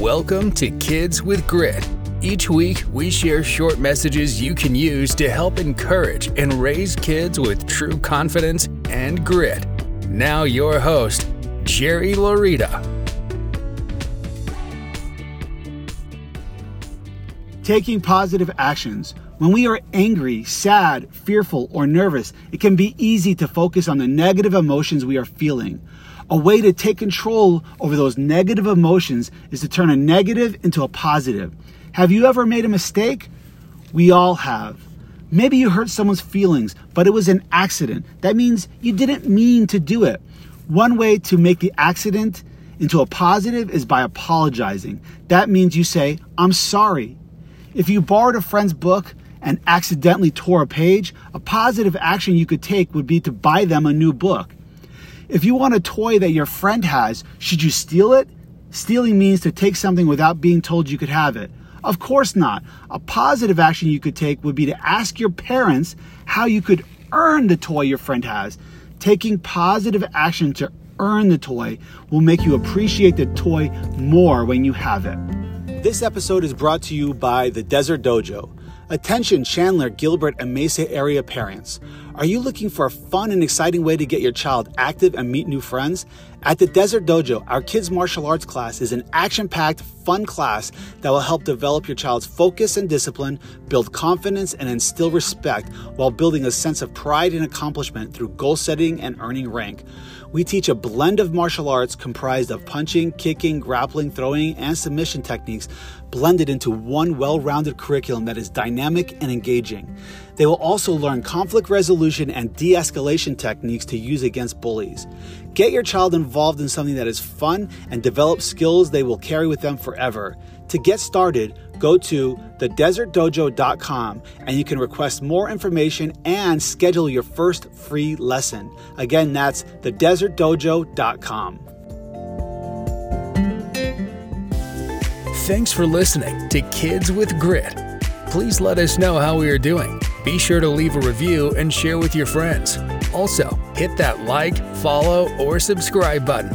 Welcome to Kids with Grit. Each week, we share short messages you can use to help encourage and raise kids with true confidence and grit. Now, your host, Jerry Lorita. Taking positive actions. When we are angry, sad, fearful, or nervous, it can be easy to focus on the negative emotions we are feeling. A way to take control over those negative emotions is to turn a negative into a positive. Have you ever made a mistake? We all have. Maybe you hurt someone's feelings, but it was an accident. That means you didn't mean to do it. One way to make the accident into a positive is by apologizing. That means you say, I'm sorry. If you borrowed a friend's book and accidentally tore a page, a positive action you could take would be to buy them a new book. If you want a toy that your friend has, should you steal it? Stealing means to take something without being told you could have it. Of course not. A positive action you could take would be to ask your parents how you could earn the toy your friend has. Taking positive action to earn the toy will make you appreciate the toy more when you have it. This episode is brought to you by the Desert Dojo. Attention Chandler, Gilbert, and Mesa area parents. Are you looking for a fun and exciting way to get your child active and meet new friends? At the Desert Dojo, our kids' martial arts class is an action packed, fun class that will help develop your child's focus and discipline, build confidence, and instill respect while building a sense of pride and accomplishment through goal setting and earning rank. We teach a blend of martial arts comprised of punching, kicking, grappling, throwing, and submission techniques blended into one well rounded curriculum that is dynamic and engaging. They will also learn conflict resolution and de escalation techniques to use against bullies. Get your child involved in something that is fun and develop skills they will carry with them forever. To get started, go to thedesertdojo.com and you can request more information and schedule your first free lesson. Again, that's thedesertdojo.com. Thanks for listening to Kids with Grit. Please let us know how we are doing. Be sure to leave a review and share with your friends. Also, hit that like, follow, or subscribe button